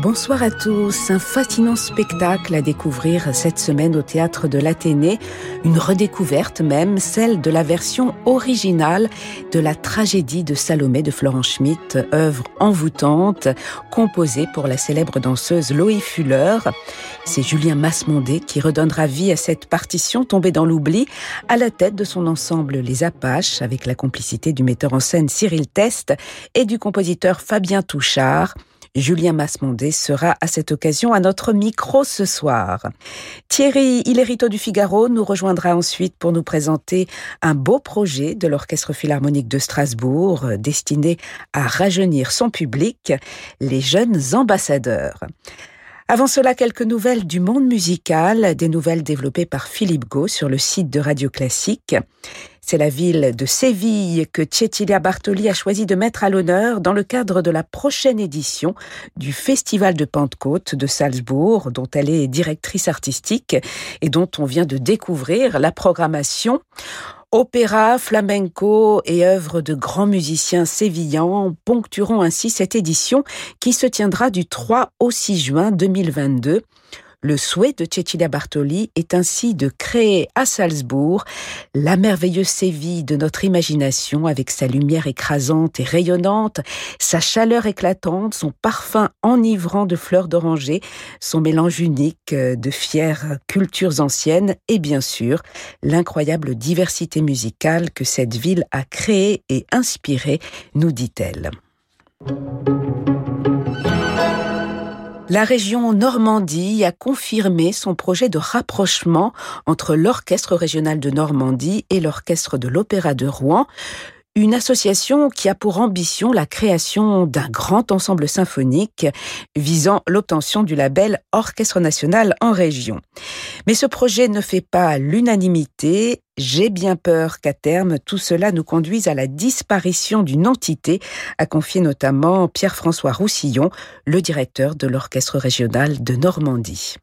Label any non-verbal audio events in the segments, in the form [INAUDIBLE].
Bonsoir à tous. Un fascinant spectacle à découvrir cette semaine au théâtre de l'Athénée. Une redécouverte même, celle de la version originale de la tragédie de Salomé de Florent Schmitt, œuvre envoûtante, composée pour la célèbre danseuse Loé Fuller. C'est Julien Masmondé qui redonnera vie à cette partition tombée dans l'oubli à la tête de son ensemble Les Apaches avec la complicité du metteur en scène Cyril Test et du compositeur Fabien Touchard. Julien Masmondé sera à cette occasion à notre micro ce soir. Thierry Hillerito du Figaro nous rejoindra ensuite pour nous présenter un beau projet de l'Orchestre Philharmonique de Strasbourg destiné à rajeunir son public, les jeunes ambassadeurs. Avant cela, quelques nouvelles du monde musical, des nouvelles développées par Philippe Gau sur le site de Radio Classique. C'est la ville de Séville que Cecilia Bartoli a choisi de mettre à l'honneur dans le cadre de la prochaine édition du Festival de Pentecôte de Salzbourg, dont elle est directrice artistique et dont on vient de découvrir la programmation. Opéra, flamenco et œuvres de grands musiciens sévillans ponctueront ainsi cette édition qui se tiendra du 3 au 6 juin 2022. Le souhait de Cecilia Bartoli est ainsi de créer à Salzbourg la merveilleuse Séville de notre imagination avec sa lumière écrasante et rayonnante, sa chaleur éclatante, son parfum enivrant de fleurs d'oranger, son mélange unique de fières cultures anciennes et bien sûr l'incroyable diversité musicale que cette ville a créée et inspirée, nous dit-elle. La région Normandie a confirmé son projet de rapprochement entre l'Orchestre régional de Normandie et l'Orchestre de l'Opéra de Rouen une association qui a pour ambition la création d'un grand ensemble symphonique visant l'obtention du label Orchestre national en région. Mais ce projet ne fait pas l'unanimité. J'ai bien peur qu'à terme, tout cela nous conduise à la disparition d'une entité, a confié notamment Pierre-François Roussillon, le directeur de l'Orchestre régional de Normandie.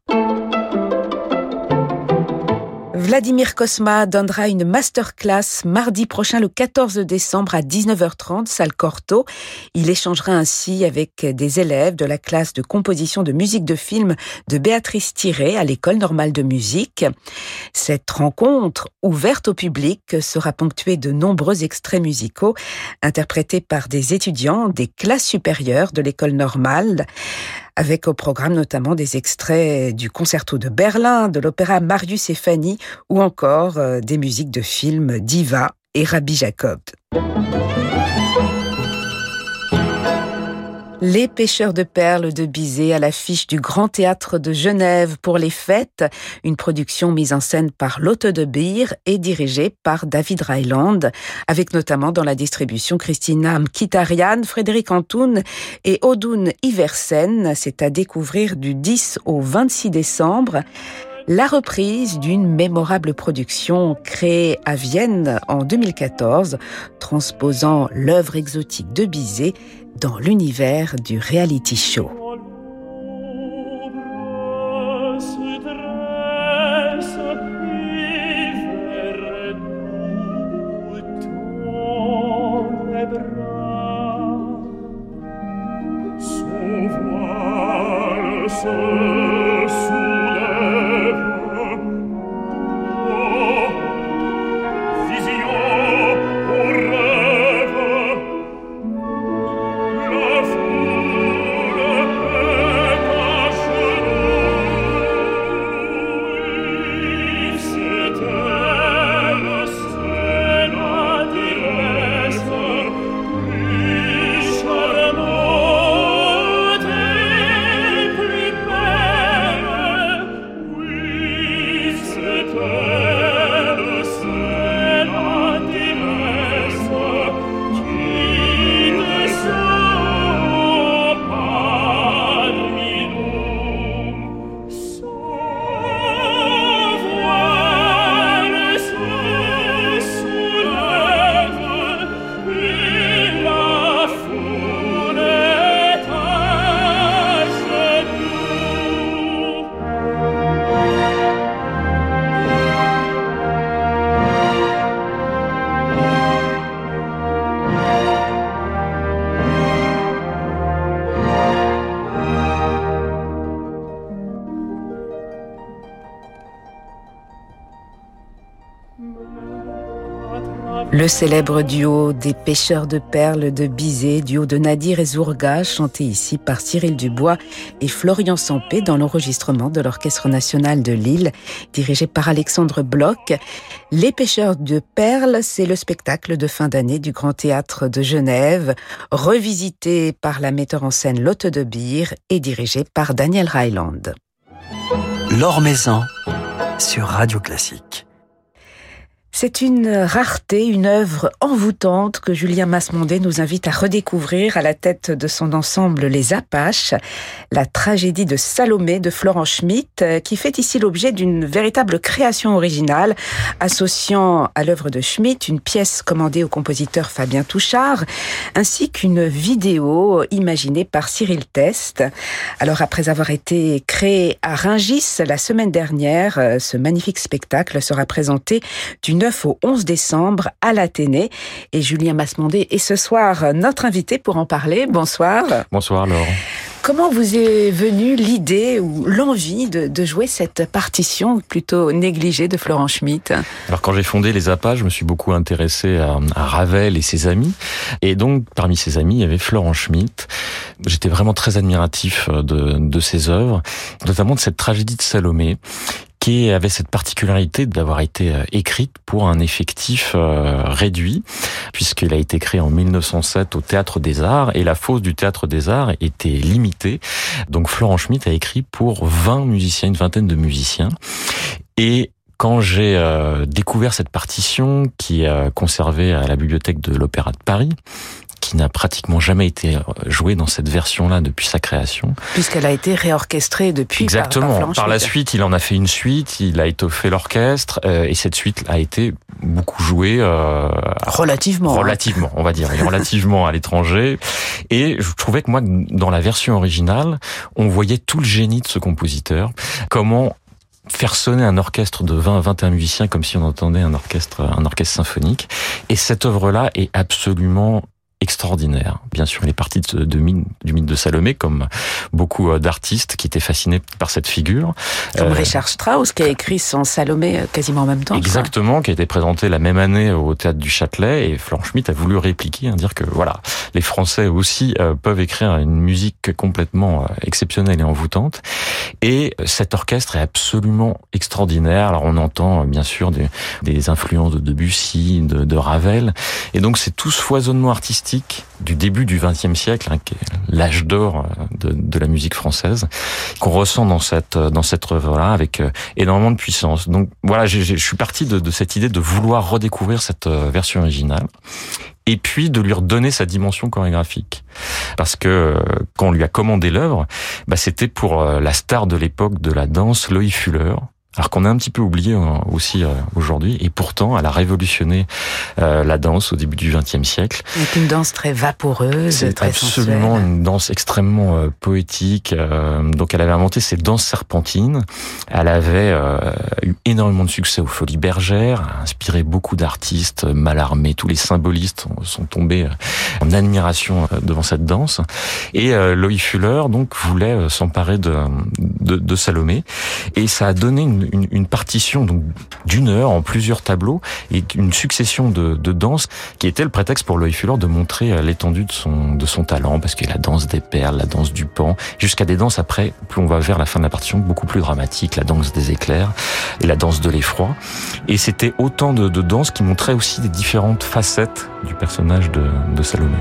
Vladimir Kosma donnera une masterclass mardi prochain, le 14 décembre à 19h30, salle Corto. Il échangera ainsi avec des élèves de la classe de composition de musique de film de Béatrice Thiré à l'école normale de musique. Cette rencontre, ouverte au public, sera ponctuée de nombreux extraits musicaux interprétés par des étudiants des classes supérieures de l'école normale avec au programme notamment des extraits du concerto de Berlin, de l'opéra Marius et Fanny ou encore euh, des musiques de films Diva et Rabbi Jacob. Les pêcheurs de perles de Bizet à l'affiche du Grand Théâtre de Genève pour les fêtes, une production mise en scène par Lotte de Beer et dirigée par David Ryland, avec notamment dans la distribution Christina Mkitarian, Frédéric Antoun et Odun Iversen. C'est à découvrir du 10 au 26 décembre la reprise d'une mémorable production créée à Vienne en 2014, transposant l'œuvre exotique de Bizet dans l'univers du reality show. Le célèbre duo des pêcheurs de perles de Bizet, duo de Nadir et Zourga, chanté ici par Cyril Dubois et Florian Sampé dans l'enregistrement de l'Orchestre national de Lille, dirigé par Alexandre Bloch. Les pêcheurs de perles, c'est le spectacle de fin d'année du Grand Théâtre de Genève, revisité par la metteur en scène Lotte de Beer et dirigé par Daniel Ryland. L'Or Maison sur Radio Classique. C'est une rareté, une œuvre envoûtante que Julien Masmondé nous invite à redécouvrir à la tête de son ensemble Les Apaches, la tragédie de Salomé de Florent Schmitt, euh, qui fait ici l'objet d'une véritable création originale, associant à l'œuvre de Schmitt une pièce commandée au compositeur Fabien Touchard, ainsi qu'une vidéo imaginée par Cyril Test. Alors après avoir été créé à Ringis la semaine dernière, euh, ce magnifique spectacle sera présenté d'une au 11 décembre à l'Athénée. Et Julien Masmondé est ce soir notre invité pour en parler. Bonsoir. Bonsoir Laure. Comment vous est venue l'idée ou l'envie de, jouer cette partition plutôt négligée de Florent Schmitt? Alors quand j'ai fondé les APA, je me suis beaucoup intéressé à, Ravel et ses amis. Et donc parmi ses amis, il y avait Florent Schmitt. J'étais vraiment très admiratif de, de ses œuvres, notamment de cette tragédie de Salomé qui avait cette particularité d'avoir été euh, écrite pour un effectif euh, réduit, puisqu'il a été créé en 1907 au Théâtre des Arts, et la fosse du Théâtre des Arts était limitée. Donc Florent Schmitt a écrit pour 20 musiciens, une vingtaine de musiciens. Et quand j'ai euh, découvert cette partition qui est conservée à la bibliothèque de l'Opéra de Paris, qui n'a pratiquement jamais été euh, joué dans cette version-là depuis sa création. Puisqu'elle a été réorchestrée depuis. Exactement. Par, la suite, il en a fait une suite, il a étoffé l'orchestre, euh, et cette suite a été beaucoup jouée. Euh, relativement. Hein. Relativement, on va dire, relativement à l'étranger. Et je trouvais que moi, dans la version originale, on voyait tout le génie de ce compositeur. Comment faire sonner un orchestre de 20 21 musiciens comme si on entendait un orchestre un orchestre symphonique et cette œuvre là est absolument extraordinaire. Bien sûr, il est parti de, de, du mythe de Salomé, comme beaucoup euh, d'artistes qui étaient fascinés par cette figure. Comme euh, Richard Strauss, qui a écrit son Salomé euh, quasiment en même temps. Exactement, qui a été présenté la même année au Théâtre du Châtelet, et Florent Schmitt a voulu répliquer, hein, dire que voilà, les Français aussi peuvent écrire une musique complètement exceptionnelle et envoûtante. Et cet orchestre est absolument extraordinaire. Alors on entend bien sûr des, des influences de Debussy, de, de Ravel, et donc c'est tout ce foisonnement artistique du début du XXe siècle, hein, qui est l'âge d'or euh, de, de, la musique française, qu'on ressent dans cette dans cette œuvre-là avec euh, énormément de puissance. Donc voilà, je suis parti de, de, cette idée de vouloir redécouvrir cette euh, version originale et puis de lui redonner sa dimension chorégraphique. Parce que quand on lui a commandé l'œuvre, bah, c'était pour la star de l'époque de la danse, Loïc Fuller, alors qu'on a un petit peu oublié euh, aussi euh, aujourd'hui, et pourtant elle a révolutionné euh, la danse au début du XXe siècle. C'est une danse très vaporeuse, C'est absolument une danse extrêmement poétique. donc elle avait inventé ces danses serpentines. Elle avait eu énormément de succès aux Folies Bergères, a inspiré beaucoup d'artistes, Malarmé, tous les symbolistes sont tombés en admiration devant cette danse. Et Loïc Fuller donc voulait s'emparer de, de, de Salomé, et ça a donné une une, partition donc d'une heure en plusieurs tableaux et une succession de, de danses qui était le prétexte pour Loïc Fuller de montrer euh, l'étendue de son de son talent parce que la danse des perles, la danse du pan, jusqu'à des danses après plus on va vers la fin de la partition beaucoup plus dramatique, la danse des éclairs et la danse de l'effroi. Et c'était autant de, de danses qui montraient aussi des différentes facettes du personnage de, de Salomé.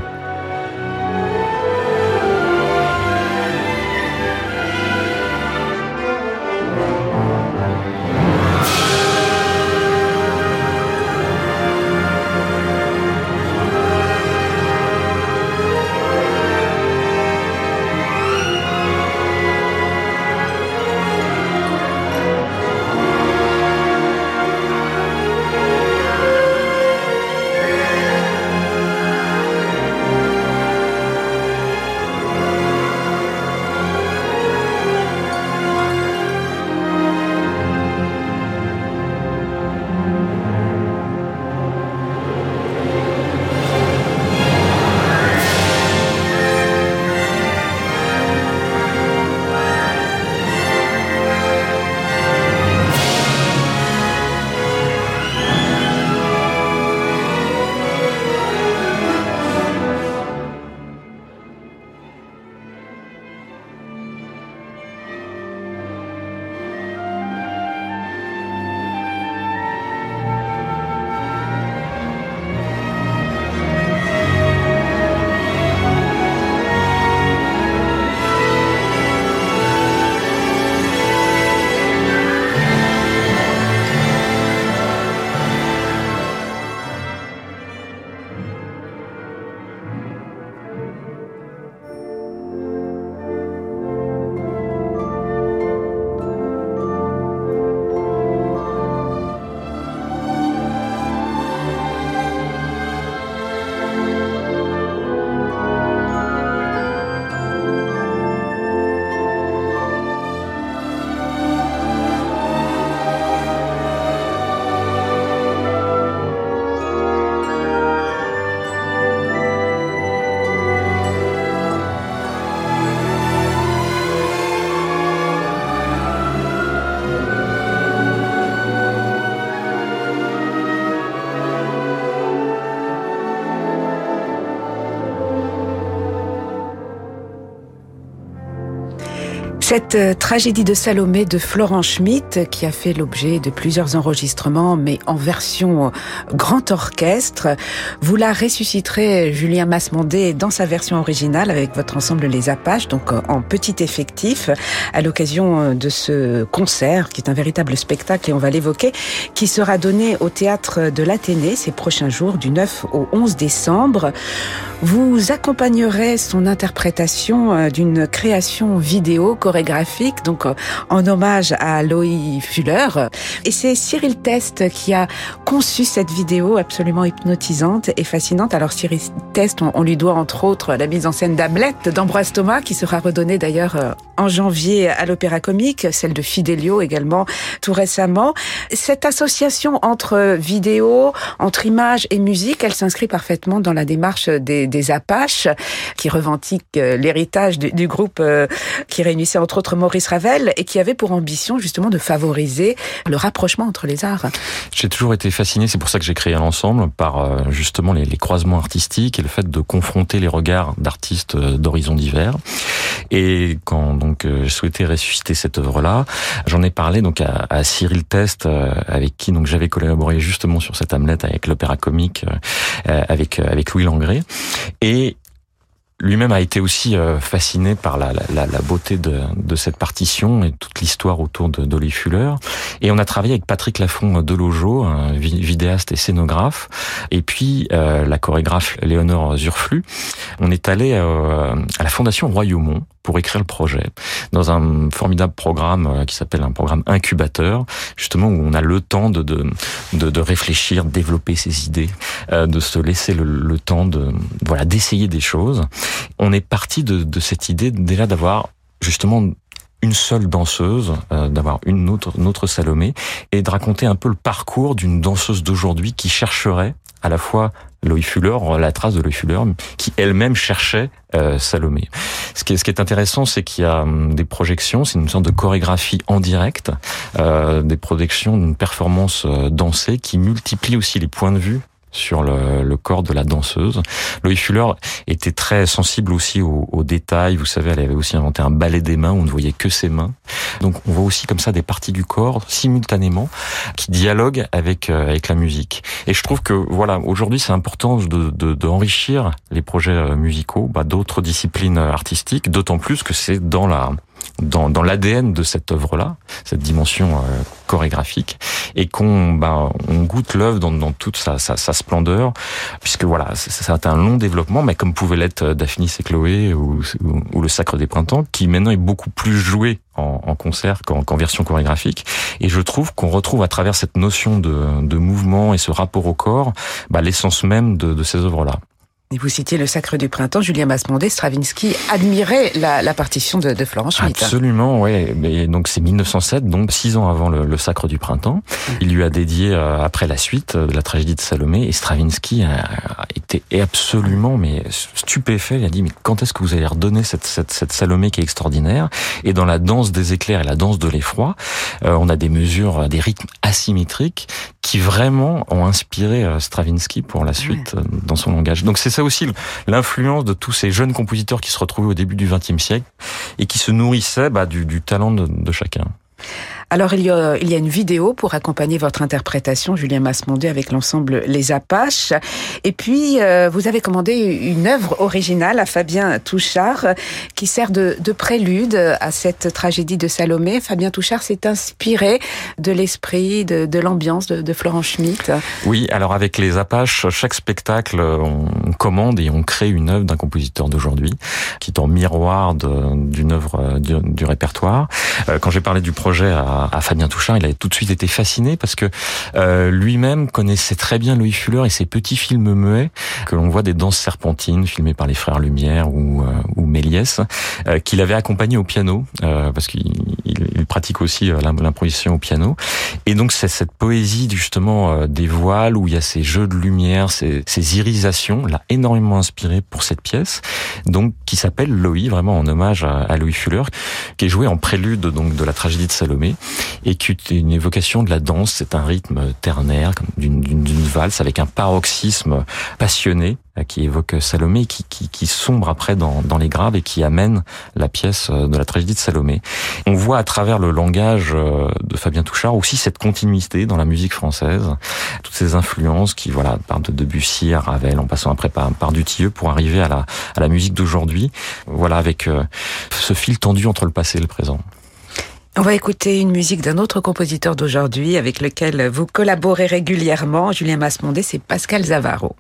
Cette euh, tragédie de Salomé de Florent Schmitt, qui a fait l'objet de plusieurs enregistrements, mais en version euh, grand orchestre, vous la ressusciterez, Julien Masmondé, dans sa version originale avec votre ensemble Les Apaches, donc euh, en petit effectif, à l'occasion de ce concert, qui est un véritable spectacle, et on va l'évoquer, qui sera donné au théâtre de l'Athénée ces prochains jours, du 9 au 11 décembre. Vous accompagnerez son interprétation d'une création vidéo chorégraphique, donc euh, en hommage à Loïc Fuller. Et c'est Cyril Test qui a conçu cette vidéo absolument hypnotisante et fascinante. Alors Cyril Test, on, lui doit entre autres la mise en scène d'Hamlet d'Ambroise Thomas, qui sera redonnée d'ailleurs euh, en janvier à l'Opéra Comique, celle de Fidelio également tout récemment. Cette association entre vidéo, entre images et musique, elle s'inscrit parfaitement dans la démarche des, des Apaches, qui revendiquent euh, l'héritage du, du, groupe qui réunissait entre autres Maurice Ravel et qui avait pour ambition justement de favoriser le rapprochement entre les arts. J'ai toujours été fasciné, c'est pour ça que j'ai créé l'ensemble, par euh, justement les, les, croisements artistiques et le fait de confronter les regards d'artistes euh, d'horizons divers. Et quand donc euh, je souhaitais ressusciter cette œuvre-là, j'en ai parlé donc à, à Cyril Test, avec qui donc j'avais collaboré justement sur cette Hamlet avec l'opéra comique, avec avec Louis Langré, et lui-même a été aussi euh, fasciné par la, la, la beauté de, de, cette partition et toute l'histoire autour de d'Oli Fuller. Et on a travaillé avec Patrick Lafont Delojo, un vidéaste et scénographe, et puis euh, la chorégraphe Léonore Zurflu. On est allé euh, à la Fondation Royaumont pour écrire le projet dans un formidable programme qui s'appelle un programme incubateur, justement où on a le temps de de, de, de réfléchir, de développer ses idées, de se laisser le, le temps de voilà d'essayer des choses. On est parti de, de cette idée déjà d'avoir justement une seule danseuse, euh, d'avoir une autre, une autre Salomé, et de raconter un peu le parcours d'une danseuse d'aujourd'hui qui chercherait à la fois Loïc Fuller, la trace de Loïc Fuller, qui elle-même cherchait euh, Salomé. Ce qui est, ce qui est intéressant, c'est qu'il y a hum, des projections, c'est une sorte de chorégraphie en direct, euh, des projections d'une performance euh, dansée qui multiplie aussi les points de vue sur le, le, corps de la danseuse. Loïc Fuller était très sensible aussi aux, aux, détails. Vous savez, elle avait aussi inventé un ballet des mains où on ne voyait que ses mains. Donc on voit aussi comme ça des parties du corps simultanément qui dialoguent avec euh, avec la musique. Et je trouve que voilà, aujourd'hui c'est important de, de, de, enrichir les projets euh, musicaux bah, d'autres disciplines artistiques, d'autant plus que c'est dans la dans, dans l'ADN de cette œuvre-là, cette dimension euh, chorégraphique, et qu'on bah, on goûte l'œuvre dans, dans, toute sa, sa, sa, splendeur, puisque voilà, c'est un long développement, mais comme pouvait l'être Daphnis et Chloé ou, ou, ou, le Sacre des Printemps, qui maintenant est beaucoup plus joué en, en concert qu'en qu version chorégraphique. Et je trouve qu'on retrouve à travers cette notion de, de mouvement et ce rapport au corps, bah, l'essence même de, de ces œuvres-là. Et vous citiez le Sacre du Printemps, Julien Masmondé, Stravinsky admirait la, la partition de, de Florence Schmitt. Absolument, oui. Mais donc c'est 1907, donc six ans avant le, le Sacre du Printemps. Il lui a dédié euh, après la suite de la tragédie de Salomé. Et Stravinsky a, été absolument mais stupéfait. Il a dit mais quand est-ce que vous allez redonner cette, cette, cette Salomé qui est extraordinaire? Et dans la danse des éclairs et la danse de l'effroi, euh, on a des mesures, des rythmes asymétriques qui vraiment ont inspiré euh, Stravinsky pour la suite ouais. dans son langage. Donc c'est ça aussi l'influence de tous ces jeunes compositeurs qui se retrouvaient au début du XXe siècle et qui se nourrissaient bah, du, talent de chacun. Alors il y, a, une vidéo pour accompagner votre interprétation, Julien Masmondé, avec l'ensemble Les Apaches. Et puis euh, vous avez commandé une œuvre originale à Fabien Touchard qui sert de, de prélude à cette tragédie de Salomé. Fabien Touchard s'est inspiré de l'esprit, de, l'ambiance de, de Florent Schmitt. Oui, alors avec Les Apaches, chaque spectacle, on commande et on crée une œuvre d'un compositeur d'aujourd'hui qui est en miroir d'une œuvre du, du, répertoire. Euh, quand j'ai parlé du projet à à, Fabien Touchard, il avait tout de suite été fasciné parce que euh, lui-même connaissait très bien Louis Fuller et ses petits films muets que l'on voit des danses serpentines filmées par les frères Lumière ou, euh, ou Méliès, euh, qu'il avait accompagné au piano euh, parce qu'il il pratique aussi euh, l'improvisation au piano. Et donc c'est cette poésie justement euh, des voiles où il y a ces jeux de lumière, ces, ces irisations, l'a énormément inspiré pour cette pièce, donc qui s'appelle Loï, vraiment en hommage à, à Louis Fuller, qui est joué en prélude donc de la tragédie de Salomé et qui une évocation de la danse. C'est un rythme ternaire d'une valse avec un paroxysme passionné qui évoque Salomé, qui, qui, qui sombre après dans, dans, les graves et qui amène la pièce de la tragédie de Salomé. On voit à travers le langage de Fabien Touchard aussi cette continuité dans la musique française, toutes ces influences qui, voilà, partent de Debussy à Ravel, en passant après par, par Dutilleux pour arriver à la, à la musique d'aujourd'hui. Voilà, avec ce fil tendu entre le passé et le présent. On va écouter une musique d'un autre compositeur d'aujourd'hui avec lequel vous collaborez régulièrement, Julien Masmondé, c'est Pascal Zavaro.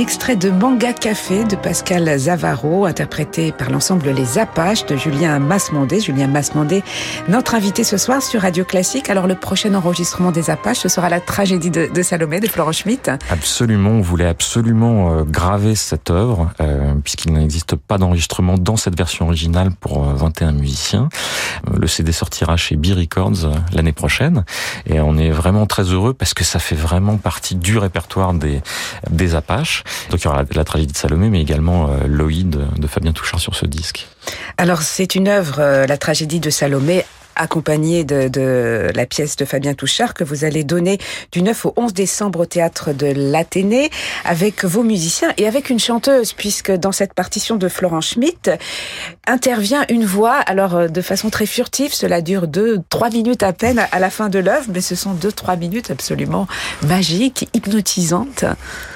Extrait de Manga Café de Pascal Zavaro, interprété par l'ensemble Les Apaches de Julien Masmondé. Julien Masmondé, notre invité ce soir sur Radio Classique. Alors le prochain enregistrement des Apaches, ce sera la tragédie de, Salomé de Florent Schmitt. Absolument, on voulait absolument euh, graver cette œuvre, euh, puisqu'il n'existe pas d'enregistrement dans cette version originale pour 21 euh, musiciens. Le CD sortira chez B Records l'année prochaine, et on est vraiment très heureux parce que ça fait vraiment partie du répertoire des Apaches. Donc il y aura la, tragédie de Salomé, mais également euh, Loïd de Fabien Touchard sur ce disque. Alors c'est une œuvre, euh, la tragédie de Salomé, accompagné de, la pièce de Fabien Touchard que vous allez donner du 9 au 11 décembre au théâtre de l'Athénée avec vos musiciens et avec une chanteuse puisque dans cette partition de Florent Schmitt intervient une voix alors euh, de façon très furtive cela dure deux trois minutes à peine à la fin de l'œuvre mais ce sont deux trois minutes absolument magiques hypnotisantes.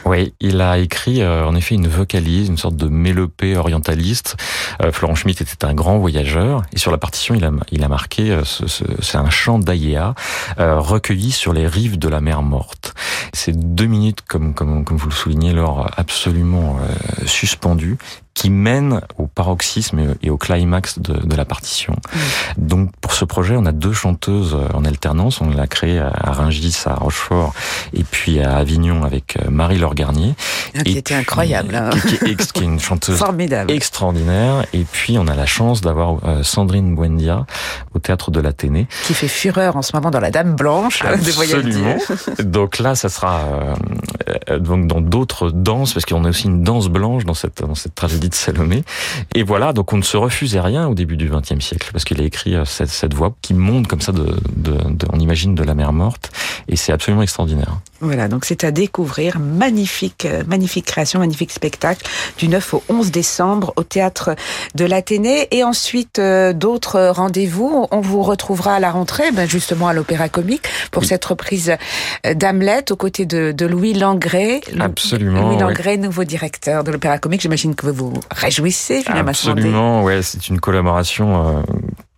Oui, il a écrit euh, en effet une vocalise, une sorte de mélopée orientaliste. Euh, Florent Schmitt était un grand voyageur et sur la partition il a il a marqué euh, c'est un chant d'Aïea euh, recueilli sur les rives de la mer morte. C'est deux minutes, comme, vous le soulignez, lors absolument euh, suspendues qui mène au paroxysme et au climax de, de la partition. Donc pour ce projet, on a deux chanteuses en alternance. On l'a créé à Rungis, à Rochefort, et puis à Avignon avec euh, Marie-Laure Garnier. Ah, qui était incroyable. Hein. Qui, qui, est, qui, est, une [LAUGHS] chanteuse Formidable. extraordinaire. Et puis on a la chance d'avoir euh, Sandrine Buendia au théâtre de l'Athénée. Qui fait fureur en ce moment dans la Dame Blanche. Absolument. donc là, ça sera euh, donc dans d'autres danses, parce qu'on a aussi une danse blanche dans cette, dans cette tragédie de Salomé. Et voilà, donc on ne se refusait rien au début du XXe siècle, parce qu'il a écrit euh, cette, cette voix qui monte comme ça, de, de, de, on imagine, de la mer morte, et c'est absolument extraordinaire. Voilà, donc c'est à découvrir. Magnifique, euh, magnifique création, magnifique spectacle du 9 au 11 décembre au théâtre de l'Athénée. Et ensuite, euh, d'autres rendez-vous. On vous retrouvera à la rentrée, ben justement à l'Opéra Comique, pour cette reprise d'Hamlet aux côtés de, de Louis Langré. Absolument. Louis Langré, nouveau directeur de l'Opéra Comique. J'imagine que vous vous réjouissez, Absolument, ouais, c'est une collaboration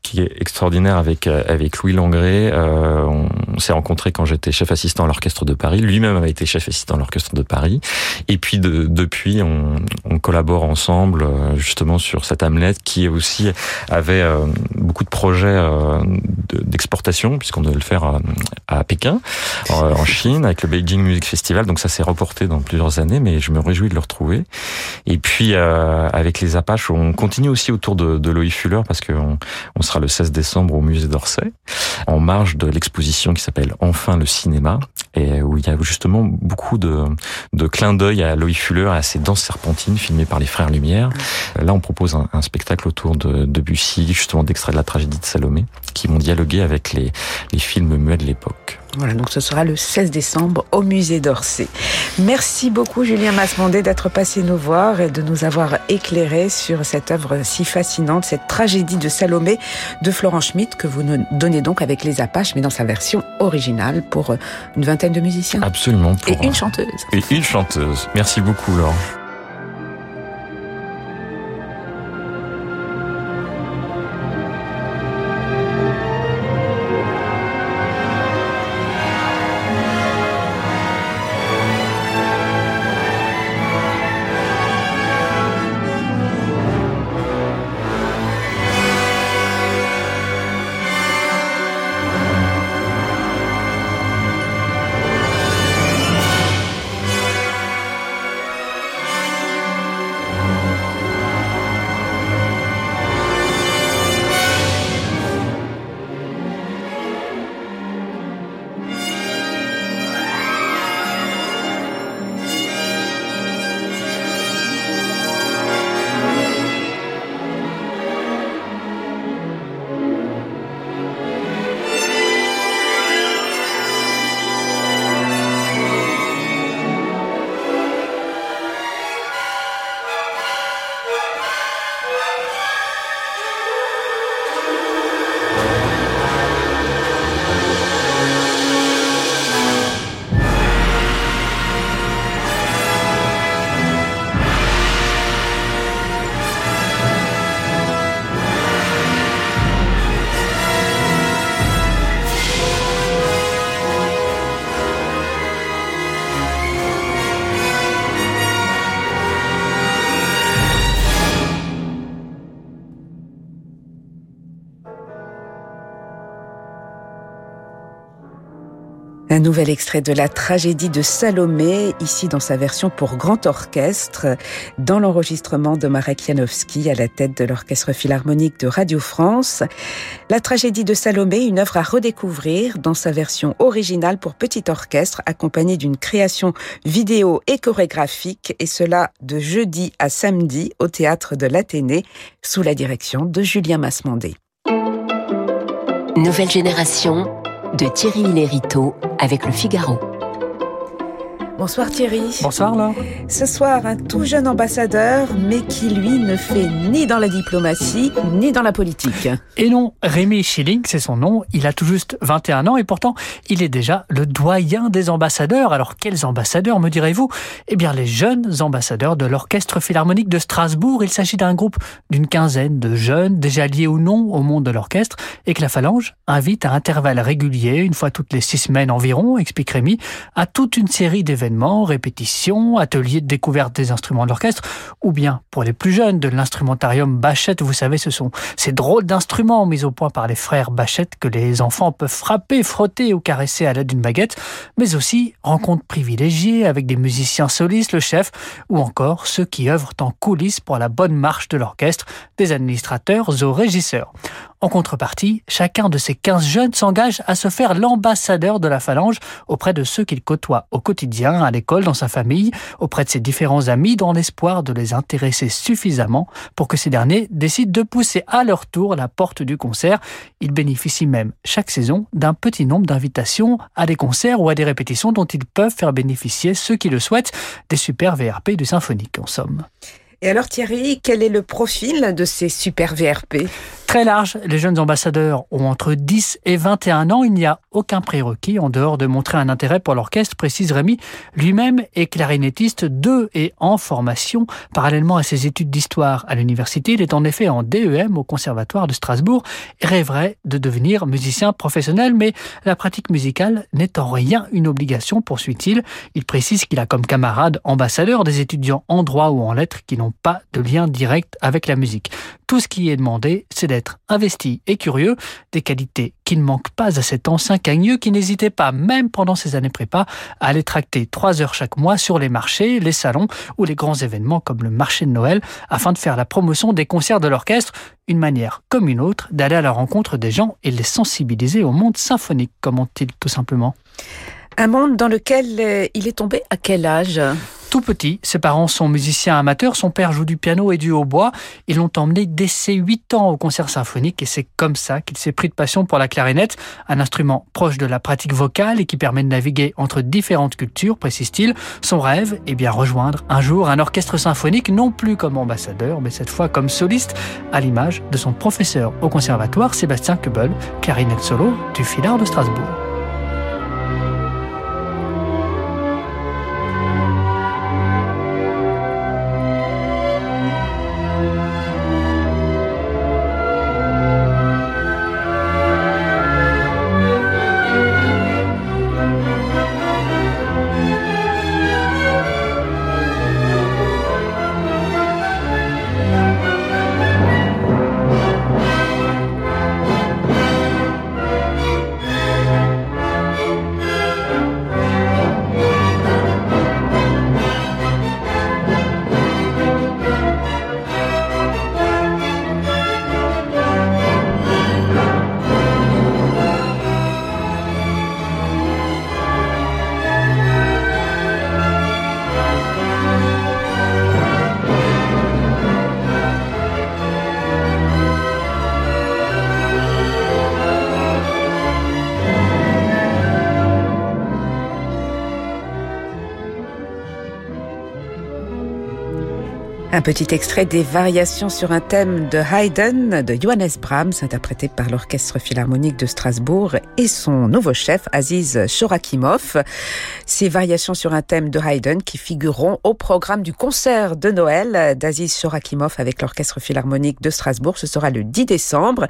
qui est extraordinaire avec avec Louis Langré. on, s'est rencontrés quand j'étais chef assistant à l'orchestre de Paris. Lui-même avait été chef assistant à l'orchestre de Paris. Et puis de, depuis, on, on, collabore ensemble justement sur cette Hamlet qui aussi avait beaucoup de projets d'exportation puisqu'on devait le faire à, à Pékin, en Chine, avec le Beijing Music Festival. Donc ça s'est reporté dans plusieurs années, mais je me réjouis de le retrouver. Et puis euh, avec les Apaches, on continue aussi autour de, de Loïc Fuller parce qu'on on sera le 16 décembre au musée d'Orsay, en marge de l'exposition qui s'appelle Enfin le cinéma, et où il y a justement beaucoup de, de clins d'œil à Loïc Fuller, à ses danses serpentines filmées par les frères Lumière. Là, on propose un, un spectacle autour de, de Bussy, justement d'extraits de la tragédie de Salomé, qui vont dialoguer avec les, les films muets de l'époque. Voilà, donc ce sera le 16 décembre au musée d'Orsay. Merci beaucoup Julien Masmondé d'être passé nous voir et de nous avoir éclairé sur cette œuvre si fascinante, cette tragédie de Salomé de Florent Schmitt que vous nous donnez donc avec les Apaches, mais dans sa version originale pour une vingtaine de musiciens. Absolument. et une chanteuse. Et une chanteuse. Merci beaucoup Laurent. Un nouvel extrait de la tragédie de Salomé, ici dans sa version pour grand orchestre, dans l'enregistrement de Marek Janowski à la tête de l'Orchestre Philharmonique de Radio France. La tragédie de Salomé, une œuvre à redécouvrir dans sa version originale pour petit orchestre, accompagnée d'une création vidéo et chorégraphique, et cela de jeudi à samedi au théâtre de l'Athénée, sous la direction de Julien Masmondé. Nouvelle génération de Thierry Lériteau avec le Figaro. Bonsoir Thierry. Bonsoir Laure. Ce soir, un tout jeune ambassadeur, mais qui lui ne fait ni dans la diplomatie, ni dans la politique. Et non, Rémi Schilling, c'est son nom, il a tout juste 21 ans et pourtant, il est déjà le doyen des ambassadeurs. Alors quels ambassadeurs, me direz-vous? Eh bien les jeunes ambassadeurs de l'Orchestre Philharmonique de Strasbourg. Il s'agit d'un groupe d'une quinzaine de jeunes, déjà liés ou non au monde de l'orchestre, et que la Phalange invite à intervalles réguliers, une fois toutes les six semaines environ, explique Rémi, à toute une série d'événements répétitions, ateliers de découverte des instruments de l'orchestre, ou bien, pour les plus jeunes, de l'instrumentarium Bachette. Vous savez, ce sont ces drôles d'instruments mis au point par les frères Bachette que les enfants peuvent frapper, frotter ou caresser à l'aide d'une baguette, mais aussi rencontres privilégiées avec des musiciens solistes, le chef, ou encore ceux qui œuvrent en coulisses pour la bonne marche de l'orchestre, des administrateurs aux régisseurs. En contrepartie, chacun de ces 15 jeunes s'engage à se faire l'ambassadeur de la phalange auprès de ceux qu'il côtoie au quotidien, à l'école, dans sa famille, auprès de ses différents amis, dans l'espoir de les intéresser suffisamment pour que ces derniers décident de pousser à leur tour la porte du concert. Ils bénéficient même chaque saison d'un petit nombre d'invitations à des concerts ou à des répétitions dont ils peuvent faire bénéficier ceux qui le souhaitent, des super VRP du symphonique en somme. Et alors Thierry, quel est le profil de ces super VRP Très large, les jeunes ambassadeurs ont entre 10 et 21 ans. Il n'y a aucun prérequis en dehors de montrer un intérêt pour l'orchestre, précise Rémi. Lui-même est clarinettiste de et en formation. Parallèlement à ses études d'histoire à l'université, il est en effet en DEM au Conservatoire de Strasbourg et rêverait de devenir musicien professionnel, mais la pratique musicale n'est en rien une obligation, poursuit-il. Il précise qu'il a comme camarade ambassadeur des étudiants en droit ou en lettres qui n'ont pas de lien direct avec la musique. Tout ce qui est demandé, c'est d'être investi et curieux, des qualités qui ne manquent pas à cet ancien cagneux qui n'hésitait pas, même pendant ses années prépa, à aller tracter trois heures chaque mois sur les marchés, les salons ou les grands événements comme le marché de Noël, afin de faire la promotion des concerts de l'orchestre, une manière comme une autre d'aller à la rencontre des gens et les sensibiliser au monde symphonique, commente-t-il tout simplement. Un monde dans lequel euh, il est tombé à quel âge? Tout petit, ses parents sont musiciens amateurs, son père joue du piano et du hautbois. Ils l'ont emmené dès ses 8 ans au concert symphonique et c'est comme ça qu'il s'est pris de passion pour la clarinette, un instrument proche de la pratique vocale et qui permet de naviguer entre différentes cultures, précise-t-il. Son rêve est bien rejoindre un jour un orchestre symphonique, non plus comme ambassadeur, mais cette fois comme soliste, à l'image de son professeur au conservatoire, Sébastien Kubel, clarinette solo du Filard de Strasbourg. Petit extrait des variations sur un thème de Haydn de Johannes Brahms, interprété par l'Orchestre Philharmonique de Strasbourg et son nouveau chef, Aziz Shorakimov. Ces variations sur un thème de Haydn qui figureront au programme du concert de Noël d'Aziz Shorakimov avec l'Orchestre Philharmonique de Strasbourg. Ce sera le 10 décembre.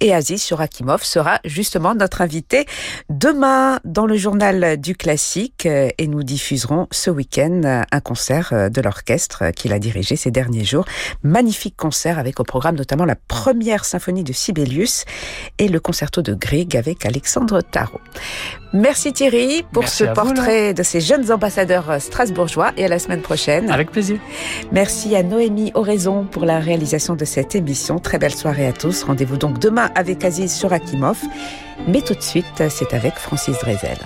Et Aziz Shorakimov sera justement notre invité demain dans le journal du classique et nous diffuserons ce week-end un concert de l'orchestre qu'il a dirigé ces derniers jours. Magnifique concert avec au programme notamment la première symphonie de Sibelius et le concerto de Grieg avec Alexandre Tarot. Merci Thierry pour ce portrait de ces jeunes ambassadeurs strasbourgeois et à la semaine prochaine. Avec plaisir. Merci à Noémie Oraison pour la réalisation de cette émission. Très belle soirée à tous. Rendez-vous donc demain avec Aziz Surakimov. Mais tout de suite, c'est avec Francis Drezel.